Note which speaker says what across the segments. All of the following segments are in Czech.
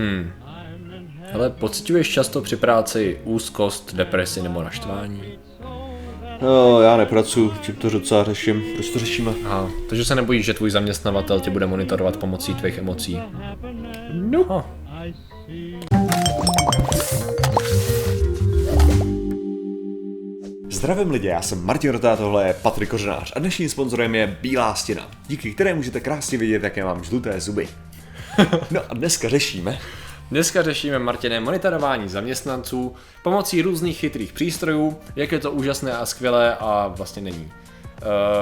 Speaker 1: Hmm. Ale pocituješ často při práci úzkost, depresi nebo naštvání?
Speaker 2: No, já nepracuji, tím to docela řeším. Proč to řešíme?
Speaker 1: Aha, takže se nebojíš, že tvůj zaměstnavatel tě bude monitorovat pomocí tvých emocí?
Speaker 2: No.
Speaker 1: Aha.
Speaker 2: Zdravím lidi, já jsem Martin Rotá, tohle je Patrik Kořenář a dnešním sponzorem je Bílá stěna, díky které můžete krásně vidět, jaké mám žluté zuby. No a dneska řešíme,
Speaker 1: Dneska řešíme, Martine, monitorování zaměstnanců pomocí různých chytrých přístrojů, jak je to úžasné a skvělé a vlastně není.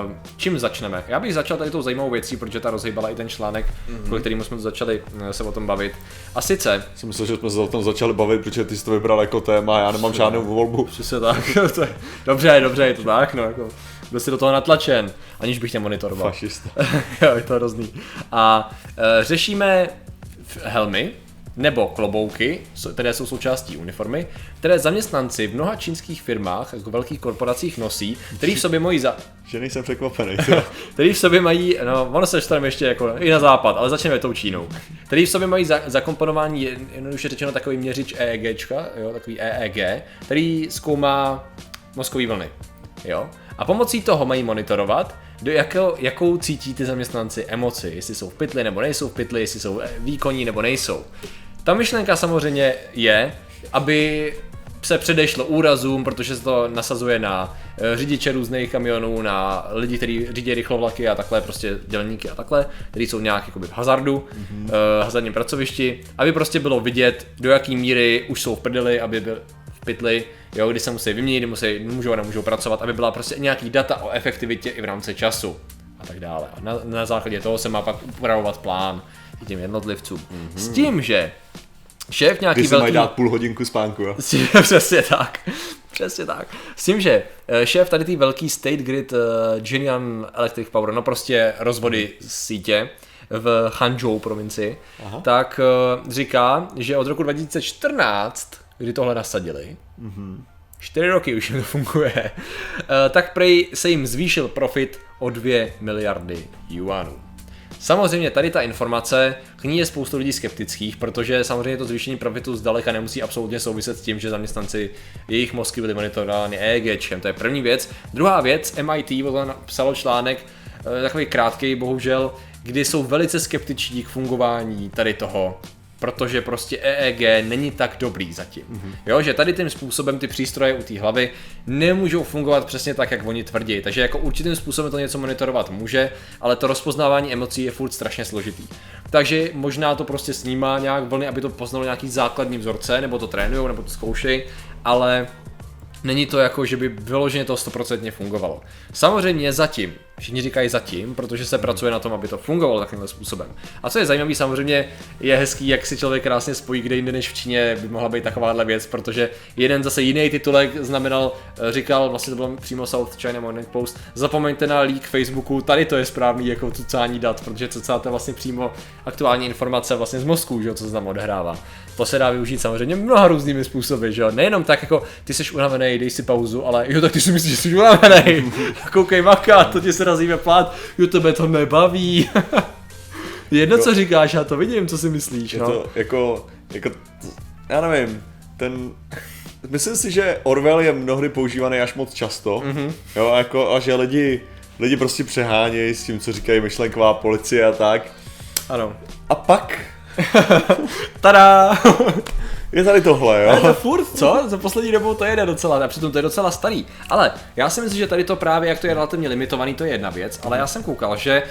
Speaker 1: Uh, čím začneme? Já bych začal tady tou zajímavou věcí, protože ta rozhýbala i ten článek, mm-hmm. kvůli kterému jsme začali eh, se o tom bavit. A sice...
Speaker 2: jsem myslel, že jsme se o tom začali bavit, protože ty jsi to vybral jako téma, já nemám žádnou volbu.
Speaker 1: Přesně tak, to je, dobře, dobře, je to tak, no jako, byl jsi do toho natlačen, aniž bych tě monitoroval.
Speaker 2: Fašista.
Speaker 1: jo, je to hrozný. A uh, řešíme helmy, nebo klobouky, které jsou součástí uniformy, které zaměstnanci v mnoha čínských firmách, jako velkých korporacích nosí, který v sobě mají za,
Speaker 2: Že nejsem překvapený.
Speaker 1: který v sobě mají, no, ono se dostaneme ještě jako i na západ, ale začneme tou Čínou, který v sobě mají za, zakomponování, jednoduše řečeno, takový měřič EEGčka, jo, takový EEG, který zkoumá mozkový vlny, jo. A pomocí toho mají monitorovat, do jakého, jakou cítí ty zaměstnanci emoci, jestli jsou v pytli nebo nejsou v pytli, jestli jsou eh, výkonní nebo nejsou. Ta myšlenka samozřejmě je, aby se předešlo úrazům, protože se to nasazuje na eh, řidiče různých kamionů, na lidi, kteří řídí rychlovlaky a takhle, prostě dělníky a takhle, kteří jsou nějak jakoby v hazardu, mm-hmm. uh, hazardním pracovišti, aby prostě bylo vidět, do jaký míry už jsou v prdeli, aby byl v pytli, jo, kdy se musí vyměnit, kdy musí, můžou a nemůžou pracovat, aby byla prostě nějaký data o efektivitě i v rámci času a tak dále. A na, na základě toho se má pak upravovat plán i těm jednotlivcům. Mm-hmm. S tím, že šéf nějaký
Speaker 2: Ty si mají
Speaker 1: velký...
Speaker 2: dát půl hodinku spánku, jo?
Speaker 1: S tím, přesně tak. Přesně tak. S tím, že eh, šéf tady té velký State Grid uh, Genian Electric Power, no prostě rozvody sítě v Hangzhou provincii,
Speaker 2: Aha.
Speaker 1: tak uh, říká, že od roku 2014, kdy tohle nasadili, čtyři roky už to funguje, uh, tak prej se jim zvýšil profit o 2 miliardy juanů. Samozřejmě tady ta informace, k ní je spoustu lidí skeptických, protože samozřejmě to zvýšení profitu zdaleka nemusí absolutně souviset s tím, že zaměstnanci, jejich mozky byly monitorovány EEGčkem, to je první věc. Druhá věc, MIT psalo článek, eh, takový krátký bohužel, kdy jsou velice skeptiční k fungování tady toho, protože prostě EEG není tak dobrý zatím. Mm-hmm. Jo, že tady tím způsobem ty přístroje u té hlavy nemůžou fungovat přesně tak, jak oni tvrdí. Takže jako určitým způsobem to něco monitorovat může, ale to rozpoznávání emocí je furt strašně složitý. Takže možná to prostě snímá nějak vlny, aby to poznalo nějaký základní vzorce, nebo to trénujou, nebo to zkoušej, ale Není to jako, že by vyloženě to 100% fungovalo. Samozřejmě zatím, všichni říkají zatím, protože se pracuje na tom, aby to fungovalo takovým způsobem. A co je zajímavé, samozřejmě je hezký, jak si člověk krásně spojí, kde jinde než v Číně by mohla být takováhle věc, protože jeden zase jiný titulek znamenal, eh, říkal, vlastně to bylo přímo South China Morning Post, zapomeňte na leak Facebooku, tady to je správný jako cucání dat, protože cucáte vlastně přímo aktuální informace vlastně z mozku, že jo, co se tam odehrává. To se dá využít samozřejmě mnoha různými způsoby, že jo, nejenom tak jako ty jsi unavený, dej si pauzu, ale jo, tak ty si myslíš, že jsi unavený, koukej maka, to ti se razíme plát, jo, tebe to nebaví. Jedno, co říkáš, já to vidím, co si myslíš,
Speaker 2: Je
Speaker 1: no.
Speaker 2: to jako, jako, já nevím, ten, myslím si, že Orwell je mnohdy používaný až moc často,
Speaker 1: Mhm.
Speaker 2: mm-hmm. jo, a jako, a že lidi, lidi prostě přehánějí s tím, co říkají myšlenková policie a tak.
Speaker 1: Ano.
Speaker 2: A pak
Speaker 1: Tada!
Speaker 2: je tady tohle,
Speaker 1: Ale to
Speaker 2: jo.
Speaker 1: furt, co? Za poslední dobou to jede docela, a přitom to je docela starý. Ale já si myslím, že tady to právě, jak to je relativně limitovaný, to je jedna věc, ale já jsem koukal, že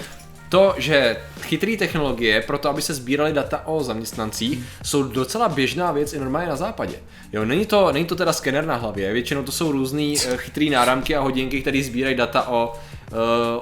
Speaker 1: to, že chytré technologie pro to, aby se sbíraly data o zaměstnancích, jsou docela běžná věc i normálně na západě. Jo, není to, není to teda skener na hlavě, většinou to jsou různý eh, chytrý náramky a hodinky, které sbírají data o,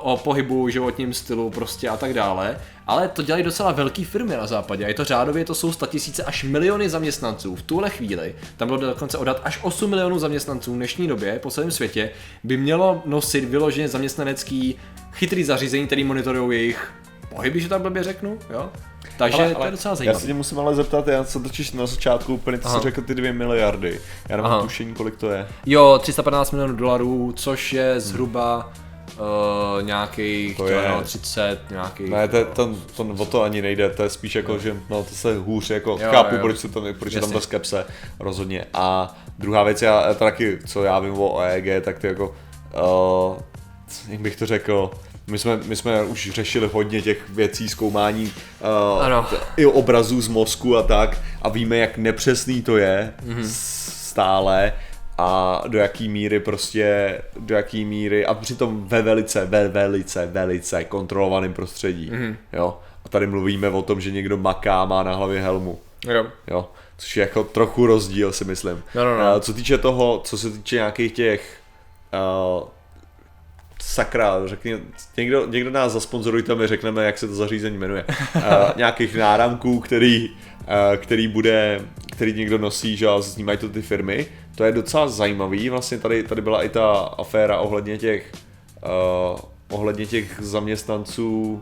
Speaker 1: o pohybu, životním stylu prostě a tak dále. Ale to dělají docela velké firmy na západě a je to řádově, to jsou tisíce až miliony zaměstnanců. V tuhle chvíli, tam bylo dokonce odat až 8 milionů zaměstnanců v dnešní době po celém světě, by mělo nosit vyloženě zaměstnanecký chytrý zařízení, který monitorují jejich pohyby, že tak blbě řeknu, jo? Takže ale, to je docela
Speaker 2: Já
Speaker 1: zajímavé.
Speaker 2: se tě musím ale zeptat, já se totiž na začátku úplně, ty jsi řekl ty dvě miliardy. Já nemám
Speaker 1: Aha.
Speaker 2: tušení, kolik to je.
Speaker 1: Jo, 315 milionů dolarů, což je zhruba uh, nějakých
Speaker 2: To
Speaker 1: to
Speaker 2: je-
Speaker 1: je... 30, nějakých...
Speaker 2: Ne, to, to, to, o to ani nejde, to je spíš jako, že no, to se hůř, jako
Speaker 1: Jo,
Speaker 2: chápu,
Speaker 1: jo.
Speaker 2: proč, se tam, proč je tam ta skepse, rozhodně. A druhá věc, já taky, co já vím o EEG, tak to jako, uh, jak bych to řekl, my jsme, my jsme už řešili hodně těch věcí, zkoumání uh,
Speaker 1: Ano.
Speaker 2: i obrazů z mozku a tak a víme, jak nepřesný to je
Speaker 1: Mhm.
Speaker 2: mm-hmm. stále a do jaký míry prostě, do jaký míry a přitom ve velice, ve velice, velice kontrolovaném prostředí, mm-hmm. jo. A tady mluvíme o tom, že někdo maká, má na hlavě helmu,
Speaker 1: Jo.
Speaker 2: jo. Což je jako trochu rozdíl, si myslím.
Speaker 1: No, no, no.
Speaker 2: Eh, Co týče toho, co se týče nějakých těch uh, sakra, řekni, někdo, někdo nás zasponzorujte, my řekneme, jak se to zařízení jmenuje. Uh, nějakých náramků, který, uh, který bude, který někdo nosí, že a snímají to ty firmy. To je docela zajímavý, vlastně tady, tady byla i ta aféra ohledně těch, uh, ohledně těch zaměstnanců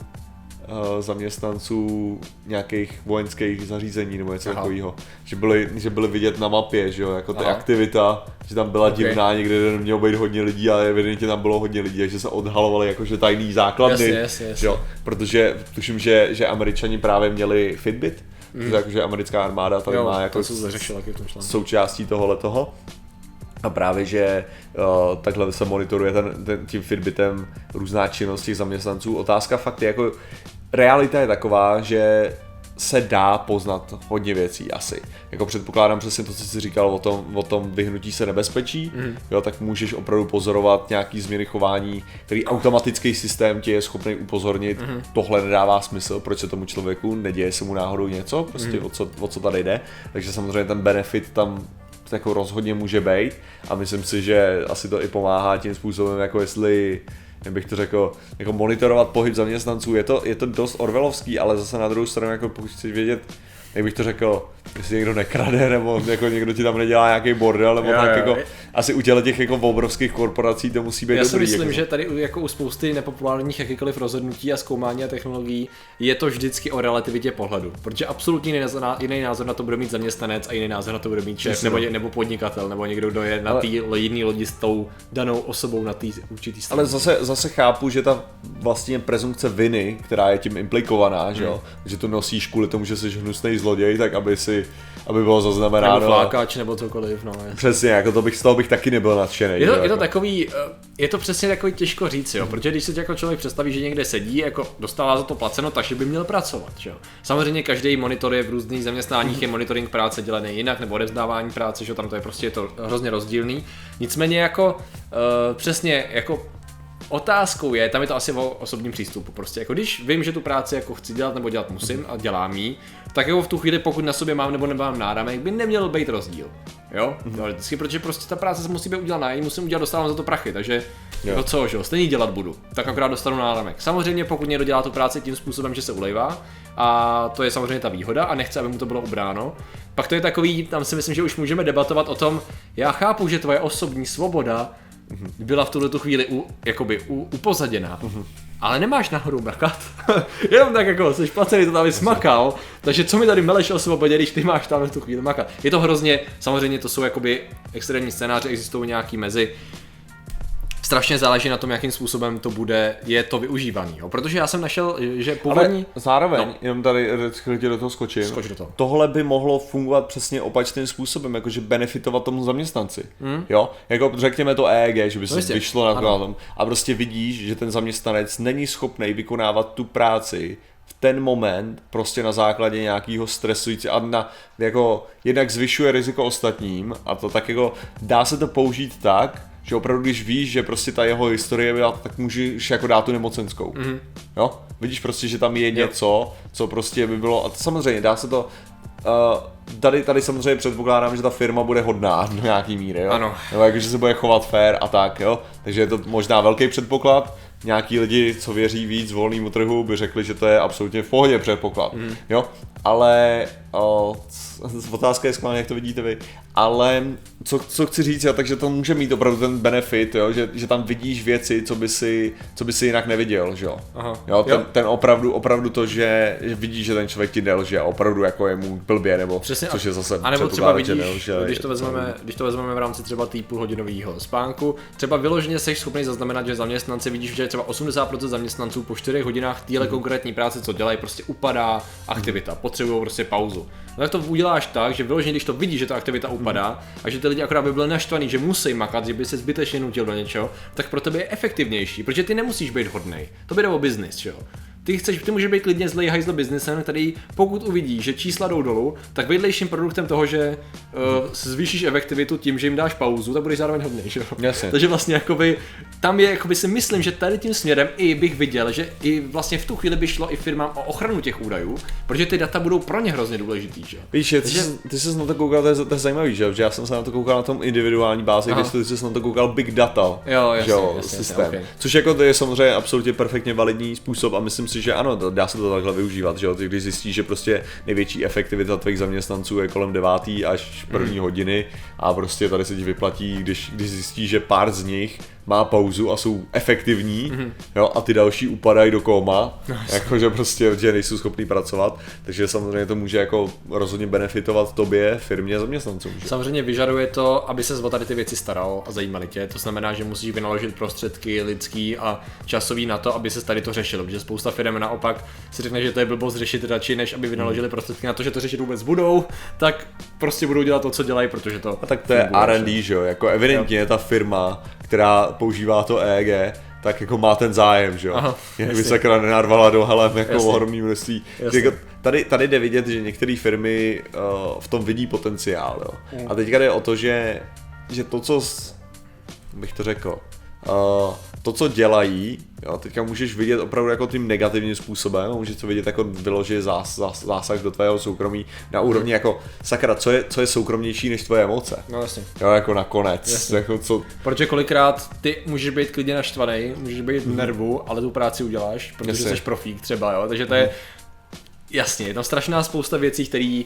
Speaker 2: uh, zaměstnanců nějakých vojenských zařízení nebo něco takového. Že byly, že byly vidět na mapě, že jo, jako ta aktivita, že tam byla
Speaker 1: Ok.
Speaker 2: divná, někde nemělo být hodně lidí, ale evidentně tam bylo hodně lidí, takže se odhalovali jakože tajný základny.
Speaker 1: Jasně, jasně, jasně.
Speaker 2: že Jo, protože tuším, že, že američani právě měli Fitbit, mm. takže americká armáda tady
Speaker 1: Jo,
Speaker 2: má jako
Speaker 1: to článku.
Speaker 2: součástí tohohle toho. A právě, že uh, takhle se monitoruje ten, ten, tím Fitbitem různá činnost těch zaměstnanců. Otázka fakt je jako, realita je taková, že se dá poznat hodně věcí asi. Jako předpokládám přesně to, co jsi říkal o tom, o tom vyhnutí se nebezpečí, mm. jo, tak můžeš opravdu pozorovat nějaký změny chování, který automatický systém ti je schopný upozornit, mm. tohle nedává smysl, proč se tomu člověku neděje se mu náhodou něco, prostě mm. o, co, o co tady jde. Takže samozřejmě ten benefit tam jako rozhodně může být a myslím si, že asi to i pomáhá tím způsobem, jako jestli jak bych to řekl, jako monitorovat pohyb zaměstnanců, je to, je to dost orvelovský, ale zase na druhou stranu, jako pokud chceš vědět, jak bych to řekl, jestli někdo nekrade, nebo jako někdo ti tam nedělá nějaký bordel, nebo
Speaker 1: Jo,
Speaker 2: tak
Speaker 1: jo.
Speaker 2: jako, asi u těle těch jako obrovských korporací to musí být
Speaker 1: Já si
Speaker 2: dobrý.
Speaker 1: myslím,
Speaker 2: jako.
Speaker 1: že tady u- jako u spousty nepopulárních jakýkoliv rozhodnutí a zkoumání a technologií je to vždycky o relativitě pohledu. Protože absolutně jiný názor na, jiný názor na to bude mít zaměstnanec a jiný názor na to bude mít šéf, nebo,
Speaker 2: no.
Speaker 1: nebo podnikatel, nebo někdo, kdo je na
Speaker 2: Ale-
Speaker 1: té jiné lodi s tou danou osobou na té určitý straně.
Speaker 2: Ale zase, zase chápu, že ta vlastně prezumpce viny, která je tím implikovaná, že
Speaker 1: Hmm.
Speaker 2: jo, že to nosíš kvůli tomu, že jsi hnusný zloděj, tak aby si, aby bylo
Speaker 1: nebo
Speaker 2: zaznamenáno.
Speaker 1: flákač, nebo cokoliv, no. jasně.
Speaker 2: Přesně, jako to bych, z toho bych taky nebyl nadšený.
Speaker 1: Je to,
Speaker 2: jo,
Speaker 1: je to
Speaker 2: jako.
Speaker 1: takový, eh, je to přesně takový těžko říct, jo, protože když se jako člověk představí, že někde sedí, jako dostává za to placeno, takže by měl pracovat, jo. Samozřejmě každý monitor je v různých zaměstnáních, je monitoring práce dělený jinak, nebo odevzdávání práce, že jo, tam to je prostě je to hrozně rozdílný. Nicméně jako uh, přesně jako Otázkou je, tam je to asi o osobním přístupu. Prostě jako když vím, že tu práci jako chci dělat nebo dělat musím a dělám ji, tak jako v tu chvíli, pokud na sobě mám nebo nemám náramek, by neměl být rozdíl. Jo? Mm-hmm. Protože prostě ta práce se musí být udělaná, já ji musím udělat, dostávám za to prachy, takže
Speaker 2: Jo.
Speaker 1: jako co, že jo, stejně dělat budu, tak akorát dostanu náramek. Samozřejmě, pokud někdo dělá tu práci tím způsobem, že se ulejvá, a to je samozřejmě ta výhoda a nechce, aby mu to bylo ubráno, pak to je takový, tam si myslím, že už můžeme debatovat o tom, já chápu, že tvoje osobní svoboda byla v tuhle tu chvíli u, jakoby u, upozaděná. Ale nemáš nahoru makat. Jenom tak jako, jsi placený to tam, abys makal. Takže co mi tady meleš o svobodě, když ty máš tam tu chvíli makat. Je to hrozně, samozřejmě to jsou jakoby extrémní scénáře, existují nějaký mezi. Strašně záleží na tom, jakým způsobem to bude, je to využívaný. Jo? Protože já jsem našel, že původní...
Speaker 2: Ale zároveň,
Speaker 1: No.
Speaker 2: no. jenom tady chvíli tě do toho skočím,
Speaker 1: Skoč do toho.
Speaker 2: tohle by mohlo fungovat přesně opačným způsobem, jakože benefitovat tomu zaměstnanci. Hmm. Jo, jako řekněme to EEG, že by se
Speaker 1: jistě.
Speaker 2: vyšlo na tom a prostě vidíš, že ten zaměstnanec není schopný vykonávat tu práci v ten moment prostě na základě nějakého stresující a na, jako jednak zvyšuje riziko ostatním a to tak jako dá se to použít tak, že opravdu když víš, že prostě ta jeho historie byla, tak můžeš jako dát tu nemocenskou. Mm-hmm. Jo? Vidíš prostě, že tam je něco, co prostě by bylo, a to samozřejmě dá se to, uh, tady, tady samozřejmě předpokládám, že ta firma bude hodná do nějaký míry, jo?
Speaker 1: Ano.
Speaker 2: Nebo jako, že se bude chovat fair a tak, jo? Takže je to možná velký předpoklad, nějaký lidi, co věří víc volnému trhu, by řekli, že to je absolutně v pohodě předpoklad, mm. jo? Ale O, otázka je skvělá, jak to vidíte vy. Ale co, co chci říct, jo, takže to může mít opravdu ten benefit, jo, že, že tam vidíš věci, co by si, co by si jinak neviděl, že jo.
Speaker 1: Aha.
Speaker 2: Jo, ten,
Speaker 1: Jo.
Speaker 2: ten opravdu, opravdu to, že, že vidíš, že ten člověk ti nelže opravdu jako je mu blbě, nebo
Speaker 1: Přesně,
Speaker 2: což je zase
Speaker 1: a nebo třeba vidíš,
Speaker 2: nelže,
Speaker 1: když
Speaker 2: je
Speaker 1: to, vezmeme, když to vezmeme v rámci třeba tý půlhodinového spánku, třeba vyloženě jsi schopný zaznamenat, že zaměstnanci vidíš, že třeba 80% zaměstnanců po 4 hodinách
Speaker 2: Mhm.
Speaker 1: téhle konkrétní práce, co dělají, prostě upadá aktivita, potřebují prostě pauzu. No tak to uděláš tak, že vyloženě, když to vidíš, že ta aktivita
Speaker 2: Mhm.
Speaker 1: upadá a že ty lidi akorát by byli naštvaný, že musí makat, že by se zbytečně nutil do něčeho, tak pro tebe je efektivnější, protože ty nemusíš být hodnej. To by jde o business, jo. Ty, chceš, ty můžeš být klidně zlej hajzl biznesem, který pokud uvidí, že čísla jdou dolů, tak vedlejším produktem toho, že uh, zvýšíš efektivitu tím, že jim dáš pauzu, tak budeš zároveň hodný, že jo?
Speaker 2: Jasně.
Speaker 1: Takže vlastně jakoby, tam je, jakoby si myslím, že tady tím směrem i bych viděl, že i vlastně v tu chvíli by šlo i firmám o ochranu těch údajů, protože ty data budou pro ně hrozně důležitý, že jo?
Speaker 2: Víš, ty,
Speaker 1: Takže-
Speaker 2: jsi, ty jsi na to koukal, to je, to je zajímavý, že jo? já jsem se na to koukal na tom individuální bázi, když ty jsi na to koukal big data,
Speaker 1: Jo, jasně,
Speaker 2: že jo,
Speaker 1: jasně,
Speaker 2: systém.
Speaker 1: jasně, ok.
Speaker 2: Což jako to je samozřejmě absolutně perfektně validní způsob a myslím si, že ano, dá se to takhle využívat, že jo, ty když zjistíš, že prostě největší efektivita tvých zaměstnanců je kolem 9. až první
Speaker 1: Mhm.
Speaker 2: hodiny a prostě tady se ti vyplatí, když, když zjistíš, že pár z nich má pauzu a jsou efektivní,
Speaker 1: Mhm.
Speaker 2: jo, a ty další upadají do kóma, jakože prostě, že nejsou schopní pracovat, takže samozřejmě to může jako rozhodně benefitovat tobě, firmě, zaměstnancům. Že?
Speaker 1: Samozřejmě vyžaduje to, aby se o tady ty věci staral a zajímali tě. To znamená, že musíš vynaložit prostředky lidský a časový na to, aby se tady to řešilo. Protože spousta firm naopak si řekne, že to je blbost řešit radši, než aby vynaložili prostředky na to, že to řešit vůbec budou, tak prostě budou dělat to, co dělají, protože to.
Speaker 2: A tak to je R&D, že jo, jako evidentně ta firma, která používá to EEG, tak jako má ten zájem, že jo.
Speaker 1: Aha,
Speaker 2: Jak by sakra nenarvala do helem jako
Speaker 1: Jasně.
Speaker 2: ohromný množství. Jako tady, tady jde vidět, že některé firmy uh, v tom vidí potenciál, jo.
Speaker 1: Mm.
Speaker 2: A teďka jde o to, že, že to, co s, bych to řekl, uh, to, co dělají, jo, teďka můžeš vidět opravdu jako tím negativním způsobem, můžeš to vidět jako vyložit zás, zás, zásah do tvého soukromí na úrovni jako, sakra, co je, co je soukromnější než tvoje emoce?
Speaker 1: No jasně.
Speaker 2: Jo, jako nakonec,
Speaker 1: Jasně.
Speaker 2: jako co,
Speaker 1: Protože kolikrát ty můžeš být klidně naštvaný, můžeš být v nervu, ale tu práci uděláš, protože
Speaker 2: Jasně.
Speaker 1: jsi profík třeba, jo. Takže to je, Jasně, je tam strašná spousta věcí, které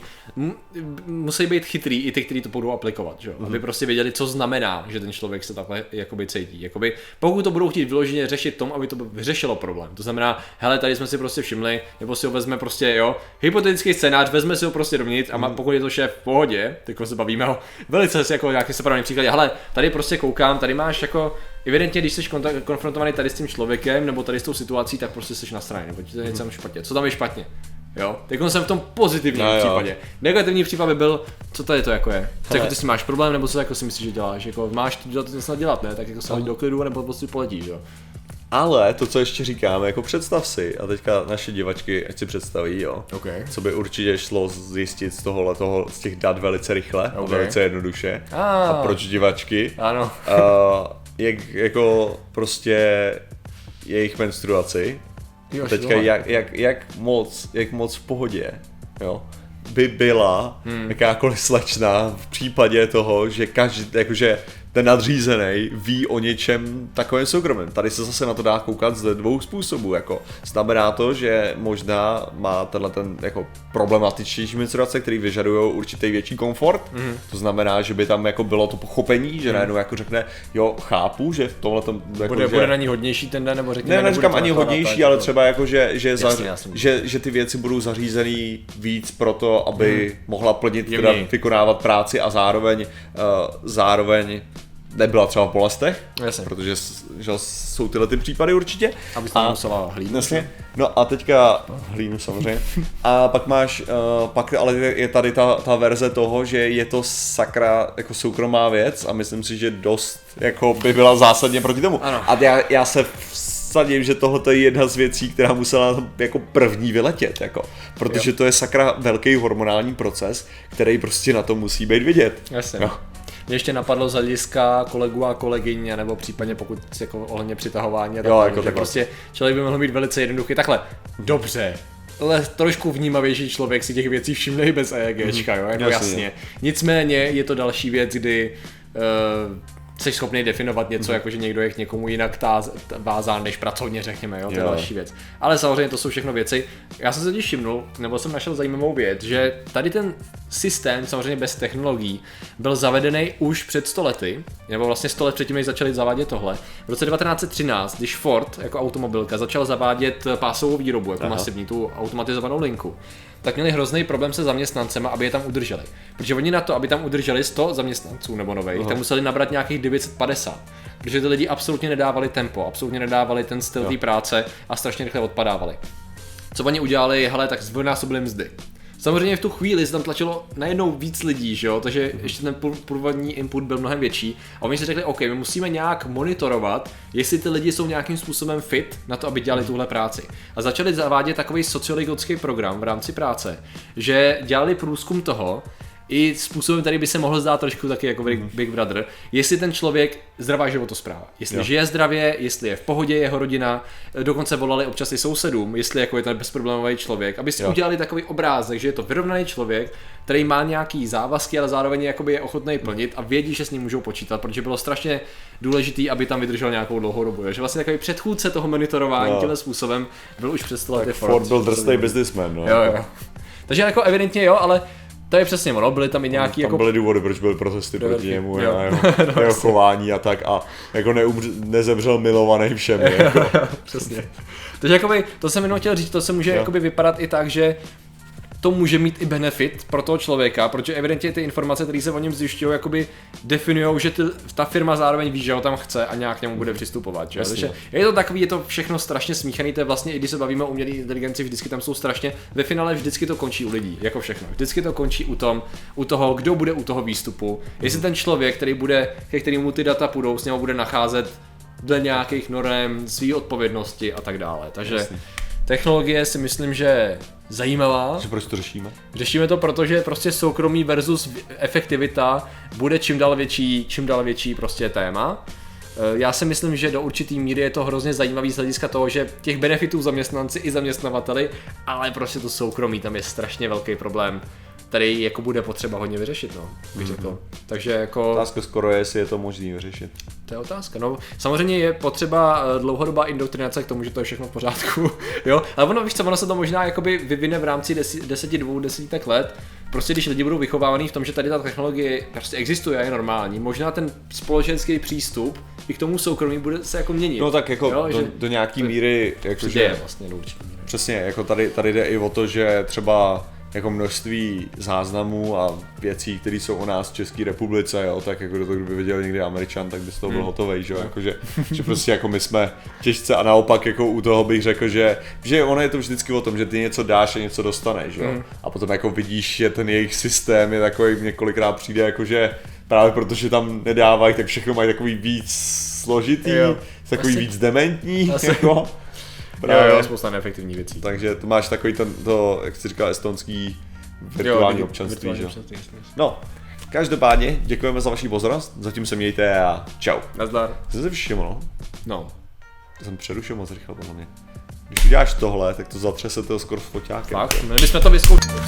Speaker 1: musí být chytrý, i ty, kteří to budou aplikovat, že? jo? aby prostě věděli, co znamená, že ten člověk se takhle jakoby cítí. Jakoby, pokud to budou chtít vyloženě řešit tom, aby to vyřešilo problém. To znamená, hele, tady jsme si prostě všimli, nebo si ho vezme prostě, jo, hypotetický scénář, vezme si ho prostě dovnitř a má, pokud je to šéf v pohodě, tak se bavíme o velice jako nějaký separátní příklad. Hele, tady prostě koukám, tady máš jako evidentně, když jsi konfrontovaný tady s tím člověkem nebo tady s tou situací, tak prostě jsi na straně, nebo ti to je něco špatně. Co tam je špatně? Jo, teď jsem v tom pozitivním
Speaker 2: No jo.
Speaker 1: případě. Negativní případ by byl, co tady to jako je? Co, jako ty si máš problém, nebo co jako si myslíš, že děláš? Jako máš to dělat, něco dělat, ne? Tak jako se hodí do klidu, nebo prostě poletíš, jo?
Speaker 2: Ale to, co ještě říkáme, jako představ si, a teďka naše divačky, ať si představí, jo,
Speaker 1: OK.
Speaker 2: co by určitě šlo zjistit z tohohle toho, z těch dat velice rychle
Speaker 1: Ok.
Speaker 2: a velice jednoduše.
Speaker 1: Ah.
Speaker 2: A proč divačky?
Speaker 1: Ano.
Speaker 2: A jak jako prostě jejich menstruaci.
Speaker 1: Jo,
Speaker 2: teďka jak, jak, jak, moc, jak moc v pohodě, jo, by byla hmm. jakákoliv slečna v případě toho, že každý, jakože ten nadřízený ví o něčem takovém soukromém. Tady se zase na to dá koukat ze dvou způsobů. Jako. Znamená to, že možná má tenhle ten jako problematičtější menstruace, který vyžadují určitý větší komfort. Mm. To znamená, že by tam jako bylo to pochopení, že najednou jako řekne, jo, chápu, že v tomhle tom jako,
Speaker 1: Bude,
Speaker 2: že...
Speaker 1: bude na ní hodnější ten den, nebo řekněme,
Speaker 2: Ne, neříkám ani hodnější, ale třeba jako, že, že,
Speaker 1: Jasně,
Speaker 2: za,
Speaker 1: jasně.
Speaker 2: že, že ty věci budou zařízený víc pro to, aby mohla plnit, teda vykonávat práci a zároveň, uh, zároveň nebyla třeba v bolestech,
Speaker 1: Jasně.
Speaker 2: protože že jsou tyhle ty případy určitě.
Speaker 1: Abys tam nemusela hlídnout.
Speaker 2: Jasně. No a teďka hlínu samozřejmě. A pak máš, uh, pak ale je tady ta, ta verze toho, že je to sakra jako soukromá věc a myslím si, že dost jako by byla zásadně proti tomu.
Speaker 1: Ano.
Speaker 2: A já, já se vsadím, že tohle je jedna z věcí, která musela jako první vyletět, jako, protože
Speaker 1: Jo.
Speaker 2: to je sakra velký hormonální proces, který prostě na to musí být vidět.
Speaker 1: Jasně.
Speaker 2: No.
Speaker 1: Mě ještě napadlo z hlediska kolegů a kolegyň, nebo případně pokud jako ohledně přitahování a tak
Speaker 2: Jo, jako
Speaker 1: že prostě člověk by mohl být velice jednoduchý. Takhle, dobře, ale trošku vnímavější člověk si těch věcí všimne i bez EEGčka, jo, jako
Speaker 2: Mhm. Jasně.
Speaker 1: jasně. Nicméně je to další věc, kdy uh, jsi schopný definovat něco, mm. jako že někdo je k někomu jinak táz, vázán než pracovně, řekněme, jo, to je další věc. Ale samozřejmě to jsou všechno věci. Já jsem se totiž všimnul, nebo jsem našel zajímavou věc, že tady ten systém, samozřejmě bez technologií, byl zavedený už před 100 lety, nebo vlastně 100 let předtím, než začali zavádět tohle. V roce 1913, když Ford jako automobilka začal zavádět pásovou výrobu, jako
Speaker 2: Aha.
Speaker 1: masivní, tu automatizovanou linku, tak měli hrozný problém se zaměstnancema, aby je tam udrželi. Protože oni na to, aby tam udrželi 100 zaměstnanců nebo nových, tak museli nabrat nějakých 950. Protože ty lidi absolutně nedávali tempo, absolutně nedávali ten styl té práce a strašně rychle odpadávali. Co oni udělali, hele, tak zdvojnásobili mzdy. Samozřejmě v tu chvíli se tam tlačilo najednou víc lidí, že jo, takže ještě ten původní input byl mnohem větší. A oni si řekli, OK, my musíme nějak monitorovat, jestli ty lidi jsou nějakým způsobem fit na to, aby dělali tuhle práci. A začali zavádět takový sociologický program v rámci práce, že dělali průzkum toho, i způsobem, který by se mohl zdát trošku taky jako Big, Big Brother, jestli ten člověk zdravá životospráva, jestli
Speaker 2: Jo.
Speaker 1: žije zdravě, jestli je v pohodě jeho rodina, dokonce volali občas i sousedům, jestli jako je ten bezproblémový člověk, aby si
Speaker 2: Jo.
Speaker 1: udělali takový obrázek, že je to vyrovnaný člověk, který má nějaký závazky, ale zároveň jakoby je ochotný plnit a vědí, že s ním můžou počítat, protože bylo strašně důležité, aby tam vydržel nějakou dlouhou dobu. jo. Že vlastně takový předchůdce toho monitorování
Speaker 2: Jo.
Speaker 1: tímhle způsobem byl už před 100 lety
Speaker 2: Ford byl drsný businessman, no.
Speaker 1: Jo, jo. Takže jako evidentně jo, ale to je přesně ono, byly tam i nějaký
Speaker 2: Tam
Speaker 1: jako
Speaker 2: byly důvody, proč byly protesty
Speaker 1: Do
Speaker 2: proti němu
Speaker 1: jo.
Speaker 2: a jeho, jeho chování a tak a jako neumř, nezemřel milovaný všemi. Jako.
Speaker 1: Přesně. Takže jakoby, to jsem jenom chtěl říct, to se může
Speaker 2: Jo.
Speaker 1: jakoby vypadat i tak, že to může mít i benefit pro toho člověka, protože evidentně ty informace, které se o něm zjišťují, jakoby definují, že ty, ta firma zároveň ví, že ho tam chce a nějak k němu bude přistupovat. Že? Takže je to takový, je to všechno strašně smíchaný, to je vlastně, i když se bavíme o umělé inteligenci, vždycky tam jsou strašně, ve finále vždycky to končí u lidí, jako všechno. Vždycky to končí u, tom, u toho, kdo bude u toho výstupu. Jestli ten člověk, který bude, ke kterému ty data půjdou, s něho bude nacházet dle nějakých norem, své odpovědnosti a tak dále. Takže
Speaker 2: Jasně.
Speaker 1: Technologie si myslím, že je zajímavá.
Speaker 2: Že proč to řešíme?
Speaker 1: Řešíme to, protože prostě soukromí versus efektivita bude čím dál větší, čím dál větší prostě téma. Eh, Já si myslím, že do určitý míry je to hrozně zajímavý z hlediska toho, že těch benefitů zaměstnanci i zaměstnavateli, ale prostě to soukromí tam je strašně velký problém, který jako bude potřeba hodně vyřešit, no, bych řekl. Takže jako...
Speaker 2: Otázka skoro je, jestli je to možné vyřešit.
Speaker 1: To je otázka. No, samozřejmě je potřeba eh, dlouhodobá indoktrinace k tomu, že to je všechno v pořádku. jo, ale ono, víš co, ono se to možná jakoby vyvine v rámci desi, deseti, dvou desítek let. Prostě když lidi budou vychovávaní v tom, že tady ta technologie prostě existuje a je normální, možná ten společenský přístup i k tomu soukromí bude se jako měnit.
Speaker 2: No tak jako
Speaker 1: jo,
Speaker 2: do,
Speaker 1: že
Speaker 2: do nějaký míry, jakože,
Speaker 1: vlastně do určitý míry.
Speaker 2: přesně, jako tady, tady jde i o to, že třeba jako množství záznamů a věcí, které jsou o nás v České republice, jo, tak jako to, kdyby viděl někdy Američan, tak by z toho byl hotový, že jo, jakože, že prostě jako my jsme těžce a naopak jako u toho bych řekl, že, že ono je to vždycky o tom, že ty něco dáš a něco dostaneš, jo, a potom jako vidíš, že ten jejich systém je takový, několikrát přijde jako, že právě protože tam nedávají, tak všechno mají takový víc složitý,
Speaker 1: Jo.
Speaker 2: takový
Speaker 1: Asi-
Speaker 2: víc dementní,
Speaker 1: asi-
Speaker 2: jako.
Speaker 1: Jo,
Speaker 2: Právě.
Speaker 1: jo, spousta neefektivních věcí.
Speaker 2: Takže to máš takový ten, to, jak jsi říkal, estonský virtuální
Speaker 1: Jo,
Speaker 2: občanství,
Speaker 1: virtuální
Speaker 2: že? jo?
Speaker 1: občanství.
Speaker 2: No, každopádně děkujeme za vaši pozornost, zatím se mějte a čau.
Speaker 1: Nazdar.
Speaker 2: Jsem se všiml, no?
Speaker 1: No.
Speaker 2: To jsem přerušil moc rychle podle mě. Když uděláš tohle, tak to zatřese to skoro s foťákem.
Speaker 1: Fakt, my bychom to vyzkoušeli.